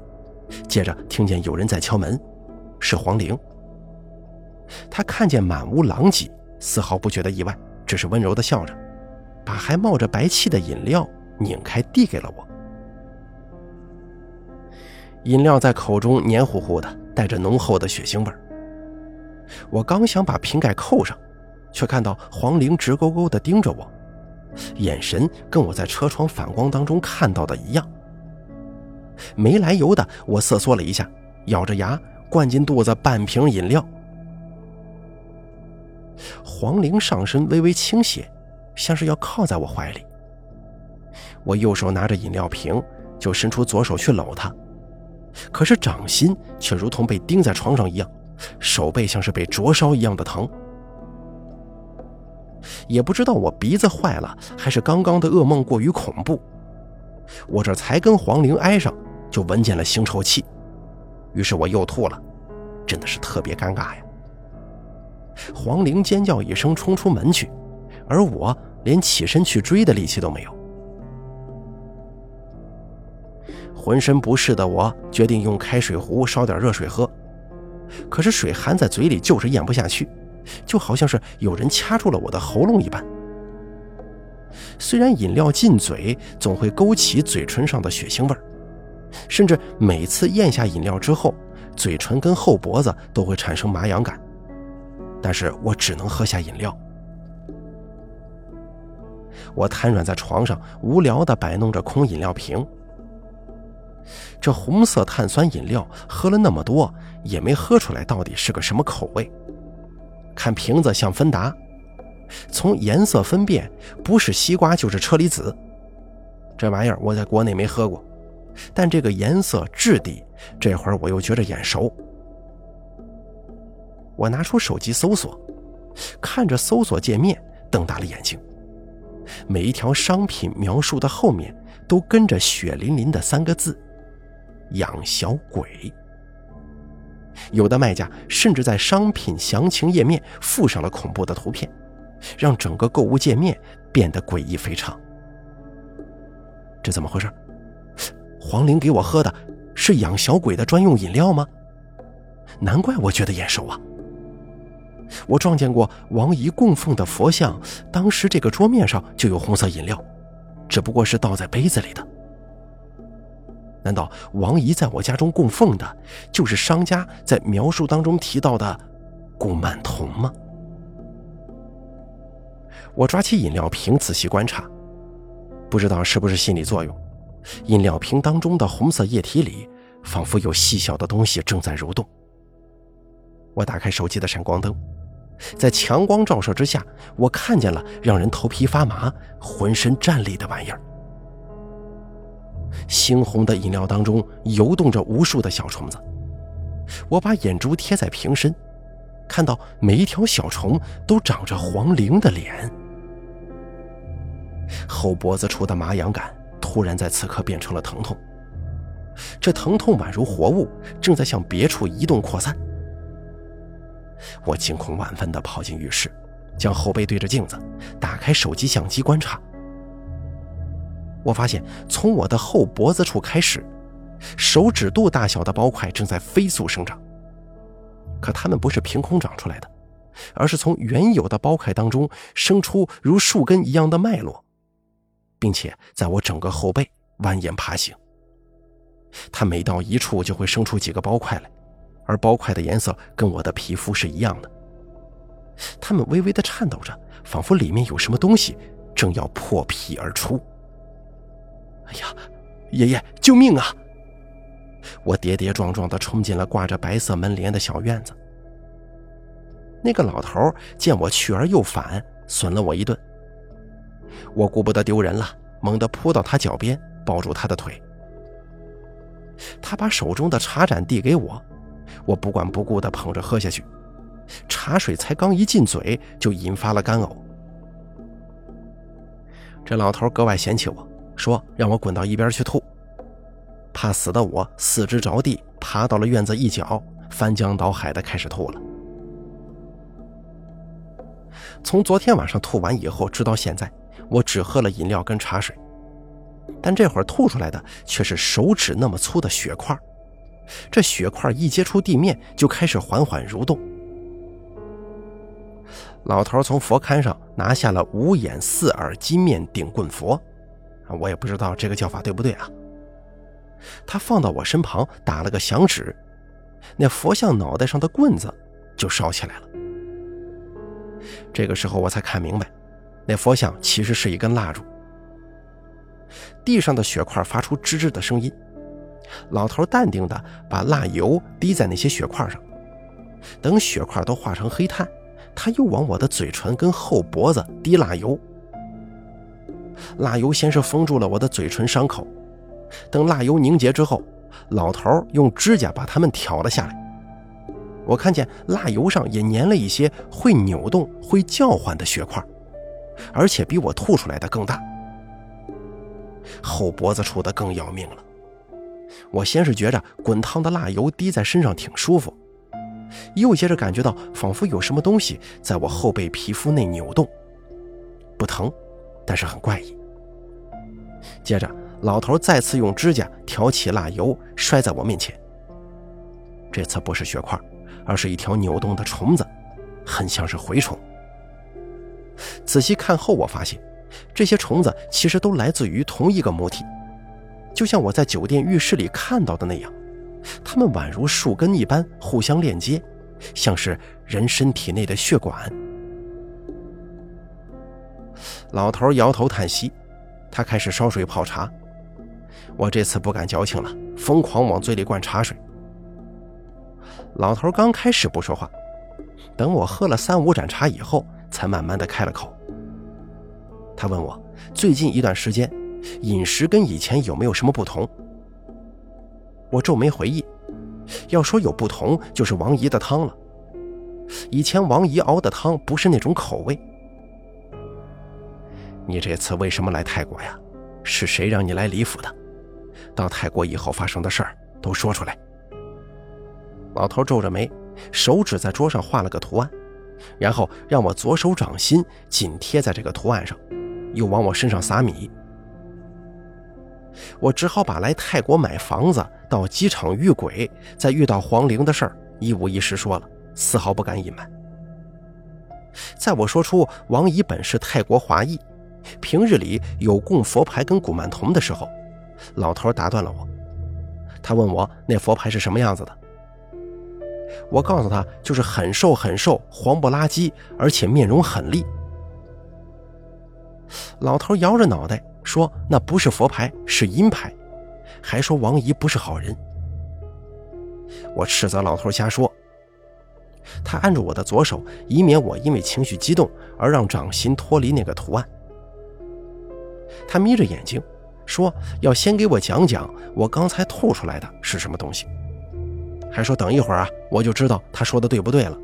[SPEAKER 1] 接着听见有人在敲门，是黄玲。他看见满屋狼藉，丝毫不觉得意外，只是温柔地笑着，把还冒着白气的饮料拧开递给了我。饮料在口中黏糊糊的，带着浓厚的血腥味我刚想把瓶盖扣上，却看到黄玲直勾勾地盯着我，眼神跟我在车窗反光当中看到的一样。没来由的，我瑟缩了一下，咬着牙灌进肚子半瓶饮料。黄玲上身微微倾斜，像是要靠在我怀里。我右手拿着饮料瓶，就伸出左手去搂她，可是掌心却如同被钉在床上一样，手背像是被灼烧一样的疼。也不知道我鼻子坏了，还是刚刚的噩梦过于恐怖，我这才跟黄玲挨上。就闻见了腥臭气，于是我又吐了，真的是特别尴尬呀。黄玲尖叫一声冲出门去，而我连起身去追的力气都没有。浑身不适的我决定用开水壶烧点热水喝，可是水含在嘴里就是咽不下去，就好像是有人掐住了我的喉咙一般。虽然饮料进嘴总会勾起嘴唇上的血腥味。甚至每次咽下饮料之后，嘴唇跟后脖子都会产生麻痒感，但是我只能喝下饮料。我瘫软在床上，无聊地摆弄着空饮料瓶。这红色碳酸饮料喝了那么多，也没喝出来到底是个什么口味。看瓶子像芬达，从颜色分辨，不是西瓜就是车厘子。这玩意儿我在国内没喝过。但这个颜色质地，这会儿我又觉着眼熟。我拿出手机搜索，看着搜索界面，瞪大了眼睛。每一条商品描述的后面都跟着血淋淋的三个字：“养小鬼。”有的卖家甚至在商品详情页面附上了恐怖的图片，让整个购物界面变得诡异非常。这怎么回事？黄玲给我喝的是养小鬼的专用饮料吗？难怪我觉得眼熟啊！我撞见过王姨供奉的佛像，当时这个桌面上就有红色饮料，只不过是倒在杯子里的。难道王姨在我家中供奉的，就是商家在描述当中提到的顾曼童吗？我抓起饮料瓶仔细观察，不知道是不是心理作用。饮料瓶当中的红色液体里，仿佛有细小的东西正在蠕动。我打开手机的闪光灯，在强光照射之下，我看见了让人头皮发麻、浑身战栗的玩意儿。猩红的饮料当中游动着无数的小虫子，我把眼珠贴在瓶身，看到每一条小虫都长着黄灵的脸。后脖子处的麻痒感突然在此刻变成了疼痛，这疼痛宛如活物，正在向别处移动扩散。我惊恐万分地跑进浴室，将后背对着镜子，打开手机相机观察。我发现，从我的后脖子处开始，手指肚大小的包块正在飞速生长。可它们不是凭空长出来的，而是从原有的包块当中生出如树根一样的脉络，并且在我整个后背蜿蜒爬行。它每到一处就会生出几个包块来。而包块的颜色跟我的皮肤是一样的，它们微微的颤抖着，仿佛里面有什么东西正要破皮而出。哎呀，爷爷，救命啊！我跌跌撞撞的冲进了挂着白色门帘的小院子。那个老头见我去而又返，损了我一顿。我顾不得丢人了，猛地扑到他脚边，抱住他的腿。他把手中的茶盏递给我。我不管不顾地捧着喝下去，茶水才刚一进嘴，就引发了干呕。这老头格外嫌弃我，说让我滚到一边去吐。怕死的我四肢着地，爬到了院子一角，翻江倒海的开始吐了。从昨天晚上吐完以后，直到现在，我只喝了饮料跟茶水，但这会儿吐出来的却是手指那么粗的血块。这血块一接触地面，就开始缓缓蠕动。老头从佛龛上拿下了五眼四耳金面顶棍佛，我也不知道这个叫法对不对啊。他放到我身旁，打了个响指，那佛像脑袋上的棍子就烧起来了。这个时候我才看明白，那佛像其实是一根蜡烛。地上的血块发出吱吱的声音。老头淡定地把蜡油滴在那些血块上，等血块都化成黑炭，他又往我的嘴唇跟后脖子滴蜡油。蜡油先是封住了我的嘴唇伤口，等蜡油凝结之后，老头用指甲把它们挑了下来。我看见蜡油上也粘了一些会扭动、会叫唤的血块，而且比我吐出来的更大，后脖子处的更要命了。我先是觉着滚烫的蜡油滴在身上挺舒服，又接着感觉到仿佛有什么东西在我后背皮肤内扭动，不疼，但是很怪异。接着，老头再次用指甲挑起蜡油，摔在我面前。这次不是血块，而是一条扭动的虫子，很像是蛔虫。仔细看后，我发现这些虫子其实都来自于同一个母体。就像我在酒店浴室里看到的那样，它们宛如树根一般互相链接，像是人身体内的血管。老头摇头叹息，他开始烧水泡茶。我这次不敢矫情了，疯狂往嘴里灌茶水。老头刚开始不说话，等我喝了三五盏茶以后，才慢慢的开了口。他问我最近一段时间。饮食跟以前有没有什么不同？我皱眉回忆，要说有不同，就是王姨的汤了。以前王姨熬的汤不是那种口味。你这次为什么来泰国呀？是谁让你来李府的？到泰国以后发生的事儿都说出来。老头皱着眉，手指在桌上画了个图案，然后让我左手掌心紧贴在这个图案上，又往我身上撒米。我只好把来泰国买房子、到机场遇鬼、再遇到黄陵的事儿一五一十说了，丝毫不敢隐瞒。在我说出王姨本是泰国华裔，平日里有供佛牌跟古曼童的时候，老头打断了我。他问我那佛牌是什么样子的，我告诉他就是很瘦很瘦、黄不拉几，而且面容狠厉。老头摇着脑袋。说那不是佛牌，是阴牌，还说王姨不是好人。我斥责老头瞎说。他按住我的左手，以免我因为情绪激动而让掌心脱离那个图案。他眯着眼睛，说要先给我讲讲我刚才吐出来的是什么东西，还说等一会儿啊，我就知道他说的对不对了。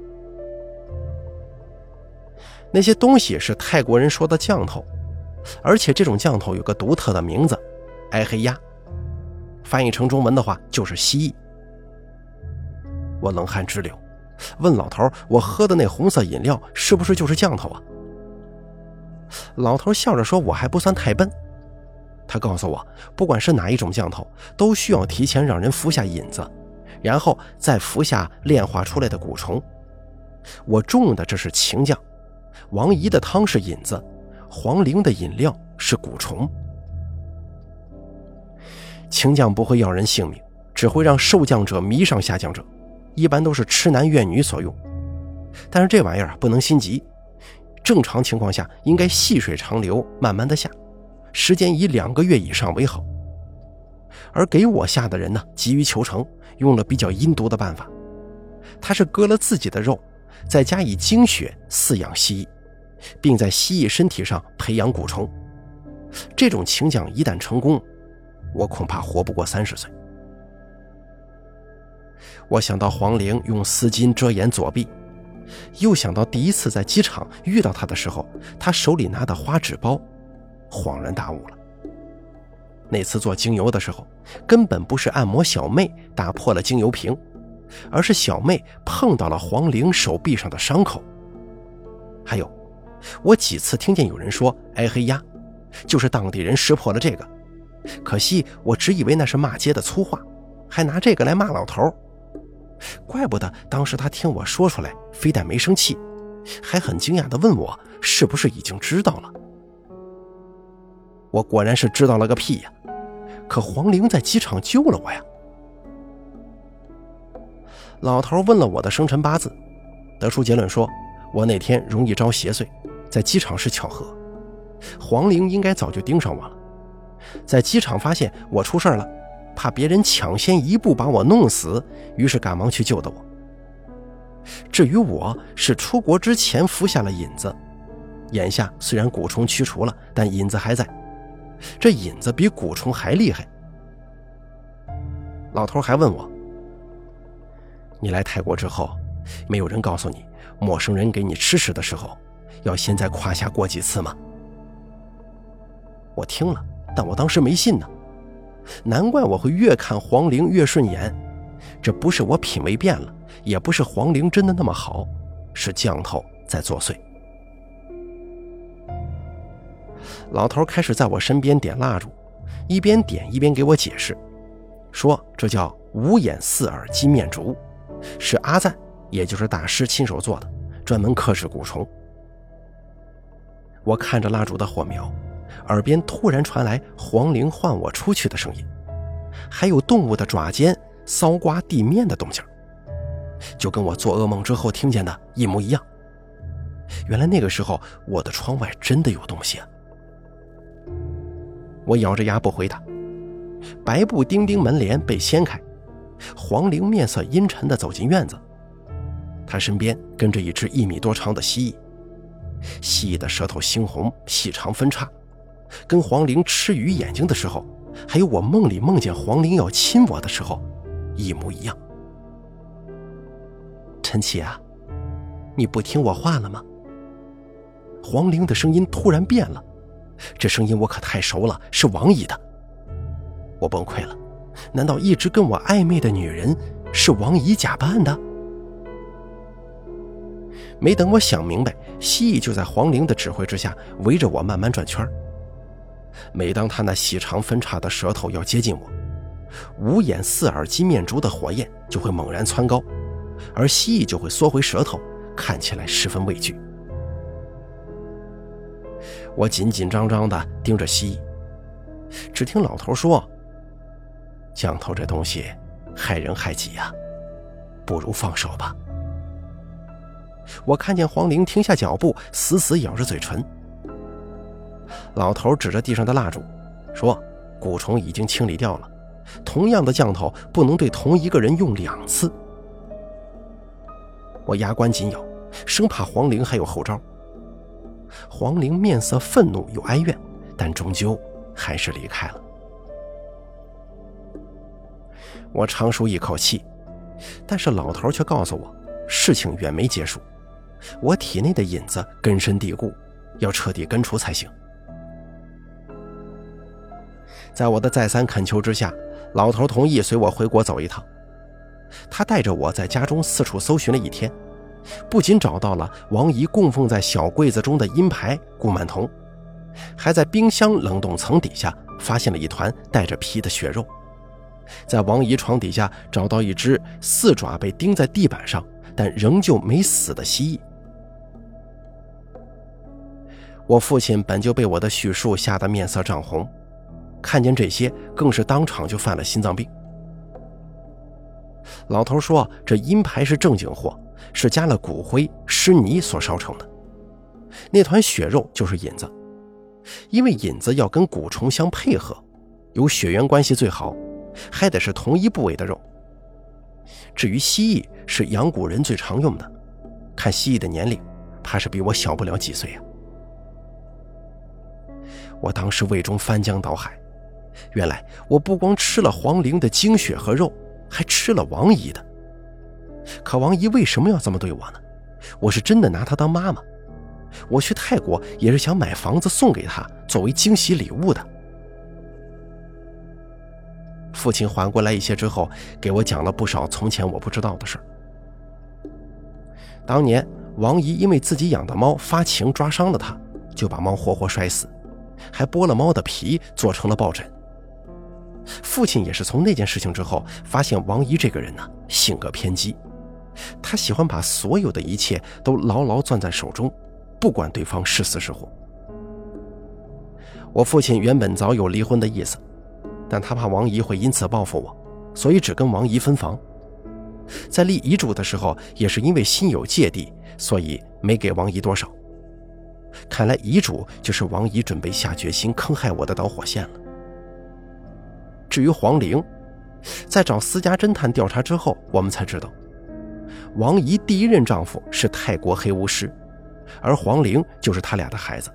[SPEAKER 1] 那些东西是泰国人说的降头，而且这种降头有个独特的名字——埃黑鸭，翻译成中文的话就是蜥蜴。我冷汗直流，问老头：“我喝的那红色饮料是不是就是降头啊？”老头笑着说：“我还不算太笨。”他告诉我，不管是哪一种降头，都需要提前让人服下引子，然后再服下炼化出来的蛊虫。我中的这是情降，王姨的汤是引子，黄玲的饮料是蛊虫。情降不会要人性命，只会让受降者迷上下降者。一般都是痴男怨女所用，但是这玩意儿不能心急，正常情况下应该细水长流，慢慢的下，时间以两个月以上为好。而给我下的人呢，急于求成，用了比较阴毒的办法，他是割了自己的肉，再加以精血饲养蜥蜴，并在蜥蜴身体上培养蛊虫。这种情讲一旦成功，我恐怕活不过三十岁。我想到黄玲用丝巾遮掩左臂，又想到第一次在机场遇到他的时候，他手里拿的花纸包，恍然大悟了。那次做精油的时候，根本不是按摩小妹打破了精油瓶，而是小妹碰到了黄玲手臂上的伤口。还有，我几次听见有人说“哎嘿呀”，就是当地人识破了这个，可惜我只以为那是骂街的粗话，还拿这个来骂老头。怪不得当时他听我说出来，非但没生气，还很惊讶地问我是不是已经知道了。我果然是知道了个屁呀！可黄玲在机场救了我呀。老头问了我的生辰八字，得出结论说，我那天容易招邪祟，在机场是巧合。黄玲应该早就盯上我了，在机场发现我出事了。怕别人抢先一步把我弄死，于是赶忙去救的我。至于我是出国之前服下了引子，眼下虽然蛊虫驱除了，但引子还在。这引子比蛊虫还厉害。老头还问我：“你来泰国之后，没有人告诉你，陌生人给你吃食的时候，要先在胯下过几次吗？”我听了，但我当时没信呢。难怪我会越看黄陵越顺眼，这不是我品味变了，也不是黄陵真的那么好，是降头在作祟。老头开始在我身边点蜡烛，一边点一边给我解释，说这叫五眼四耳金面烛，是阿赞，也就是大师亲手做的，专门克制蛊虫。我看着蜡烛的火苗。耳边突然传来黄玲唤我出去的声音，还有动物的爪尖搔刮地面的动静，就跟我做噩梦之后听见的一模一样。原来那个时候我的窗外真的有东西啊！我咬着牙不回答。白布钉钉门帘被掀开，黄玲面色阴沉地走进院子，她身边跟着一只一米多长的蜥蜴，蜥蜴的舌头猩红，细长分叉。跟黄玲吃鱼眼睛的时候，还有我梦里梦见黄玲要亲我的时候，一模一样。陈启啊，你不听我话了吗？黄玲的声音突然变了，这声音我可太熟了，是王姨的。我崩溃了，难道一直跟我暧昧的女人是王姨假扮的？没等我想明白，蜥蜴就在黄玲的指挥之下围着我慢慢转圈每当他那细长分叉的舌头要接近我，五眼四耳金面烛的火焰就会猛然蹿高，而蜥蜴就会缩回舌头，看起来十分畏惧。我紧紧张张地盯着蜥蜴，只听老头说：“降头这东西害人害己呀，不如放手吧。”我看见黄玲停下脚步，死死咬着嘴唇。老头指着地上的蜡烛，说：“蛊虫已经清理掉了，同样的降头不能对同一个人用两次。”我牙关紧咬，生怕黄玲还有后招。黄玲面色愤怒又哀怨，但终究还是离开了。我长舒一口气，但是老头却告诉我，事情远没结束，我体内的引子根深蒂固，要彻底根除才行。在我的再三恳求之下，老头同意随我回国走一趟。他带着我在家中四处搜寻了一天，不仅找到了王姨供奉在小柜子中的阴牌顾曼童，还在冰箱冷冻层底下发现了一团带着皮的血肉。在王姨床底下找到一只四爪被钉在地板上，但仍旧没死的蜥蜴。我父亲本就被我的叙述吓得面色涨红，看见这些更是当场就犯了心脏病。老头说：“这阴牌是正经货，是加了骨灰、湿泥所烧成的。那团血肉就是引子，因为引子要跟蛊虫相配合，有血缘关系最好。”还得是同一部位的肉。至于蜥蜴，是养蛊人最常用的。看蜥蜴的年龄，怕是比我小不了几岁呀。我当时胃中翻江倒海，原来我不光吃了黄玲的精血和肉，还吃了王姨的。可王姨为什么要这么对我呢？我是真的拿她当妈妈。我去泰国也是想买房子送给她，作为惊喜礼物的。父亲缓过来一些之后，给我讲了不少从前我不知道的事当年王姨因为自己养的猫发情抓伤了她，就把猫活活摔死，还剥了猫的皮做成了抱枕。父亲也是从那件事情之后发现王姨这个人呢性格偏激，他喜欢把所有的一切都牢牢攥在手中，不管对方是死是活。我父亲原本早有离婚的意思。但他怕王姨会因此报复我，所以只跟王姨分房。在立遗嘱的时候，也是因为心有芥蒂，所以没给王姨多少。看来遗嘱就是王姨准备下决心坑害我的导火线了。至于黄玲，在找私家侦探调查之后，我们才知道，王姨第一任丈夫是泰国黑巫师，而黄玲就是他俩的孩子。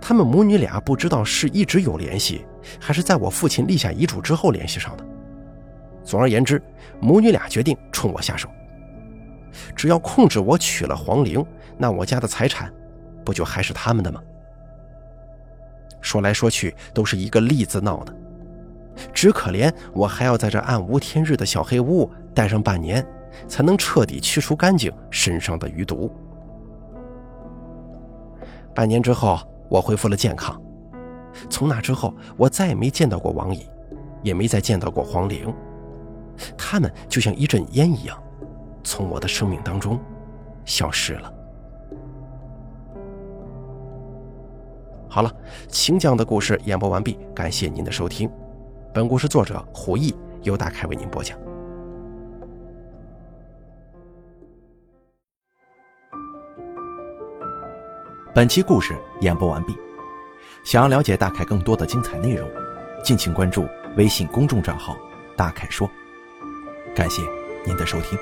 [SPEAKER 1] 他们母女俩不知道是一直有联系，还是在我父亲立下遗嘱之后联系上的。总而言之，母女俩决定冲我下手。只要控制我娶了黄玲，那我家的财产不就还是他们的吗？说来说去都是一个“利”字闹的，只可怜我还要在这暗无天日的小黑屋待上半年，才能彻底驱除干净身上的余毒。半年之后。我恢复了健康，从那之后，我再也没见到过王姨，也没再见到过黄玲，他们就像一阵烟一样，从我的生命当中消失了。好了，请讲的故事演播完毕，感谢您的收听。本故事作者胡毅，由大凯为您播讲。
[SPEAKER 2] 本期故事演播完毕。想要了解大凯更多的精彩内容，敬请关注微信公众账号“大凯说”。感谢您的收听。